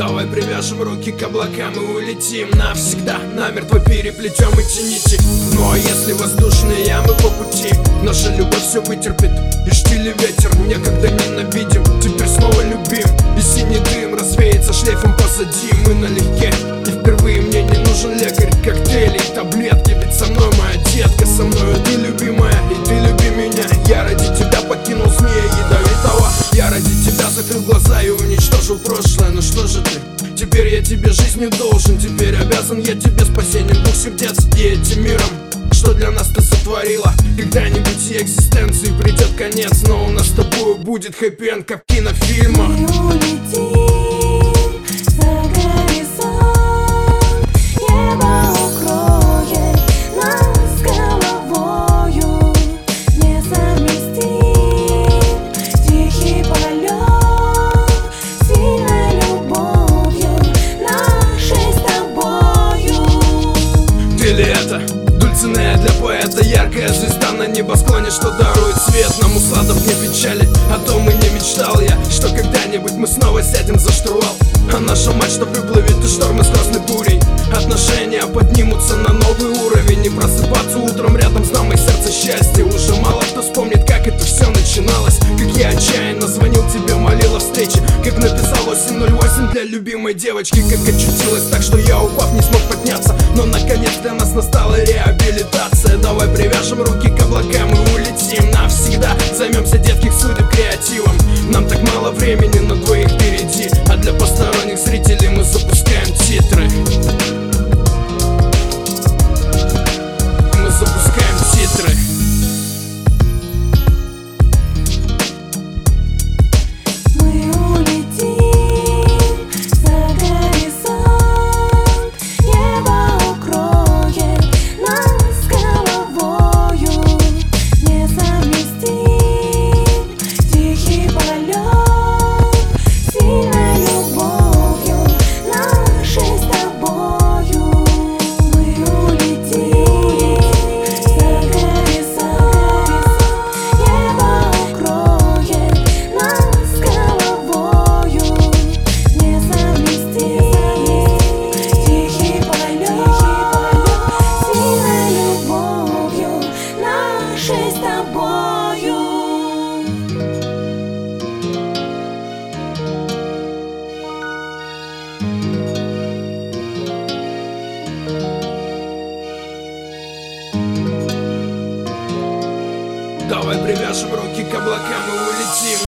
Давай привяжем руки к облакам и улетим навсегда. Намертво переплетем эти нити. Ну а если воздушные ямы по пути? Наша любовь все вытерпит И штиль ветер. Некогда ненавидим Теперь снова любим. И синий дым развеется шлейфом позади. Мы налегке уничтожил прошлое Ну что же ты? Теперь я тебе жизнью должен Теперь обязан я тебе спасением двух сердец И этим миром. Что для нас ты сотворила? Когда-нибудь и экзистенции придет конец Но у нас с тобой будет хэппи-энд, как в кинофильмах. Улетим Ты ли это? Дульцинея для поэта Яркая звезда на небосклоне Что дарует свет. Нам усладов не печали О том и не мечтал я Что когда-нибудь мы снова сядем за штурвал. А наша мачта выплывет из шторма с красной бурей Отношения поднимутся на новый уровень И просыпаться утром рядом с дамой сердце счастья. Уже мало кто вспомнит, как это все начиналось. Как я отчаянно звонил тебе, молил о встрече. Как написал 808 для любимой девочки. Как очутилась так, что я упав тобою. Давай привяжем руки к облакам и улетим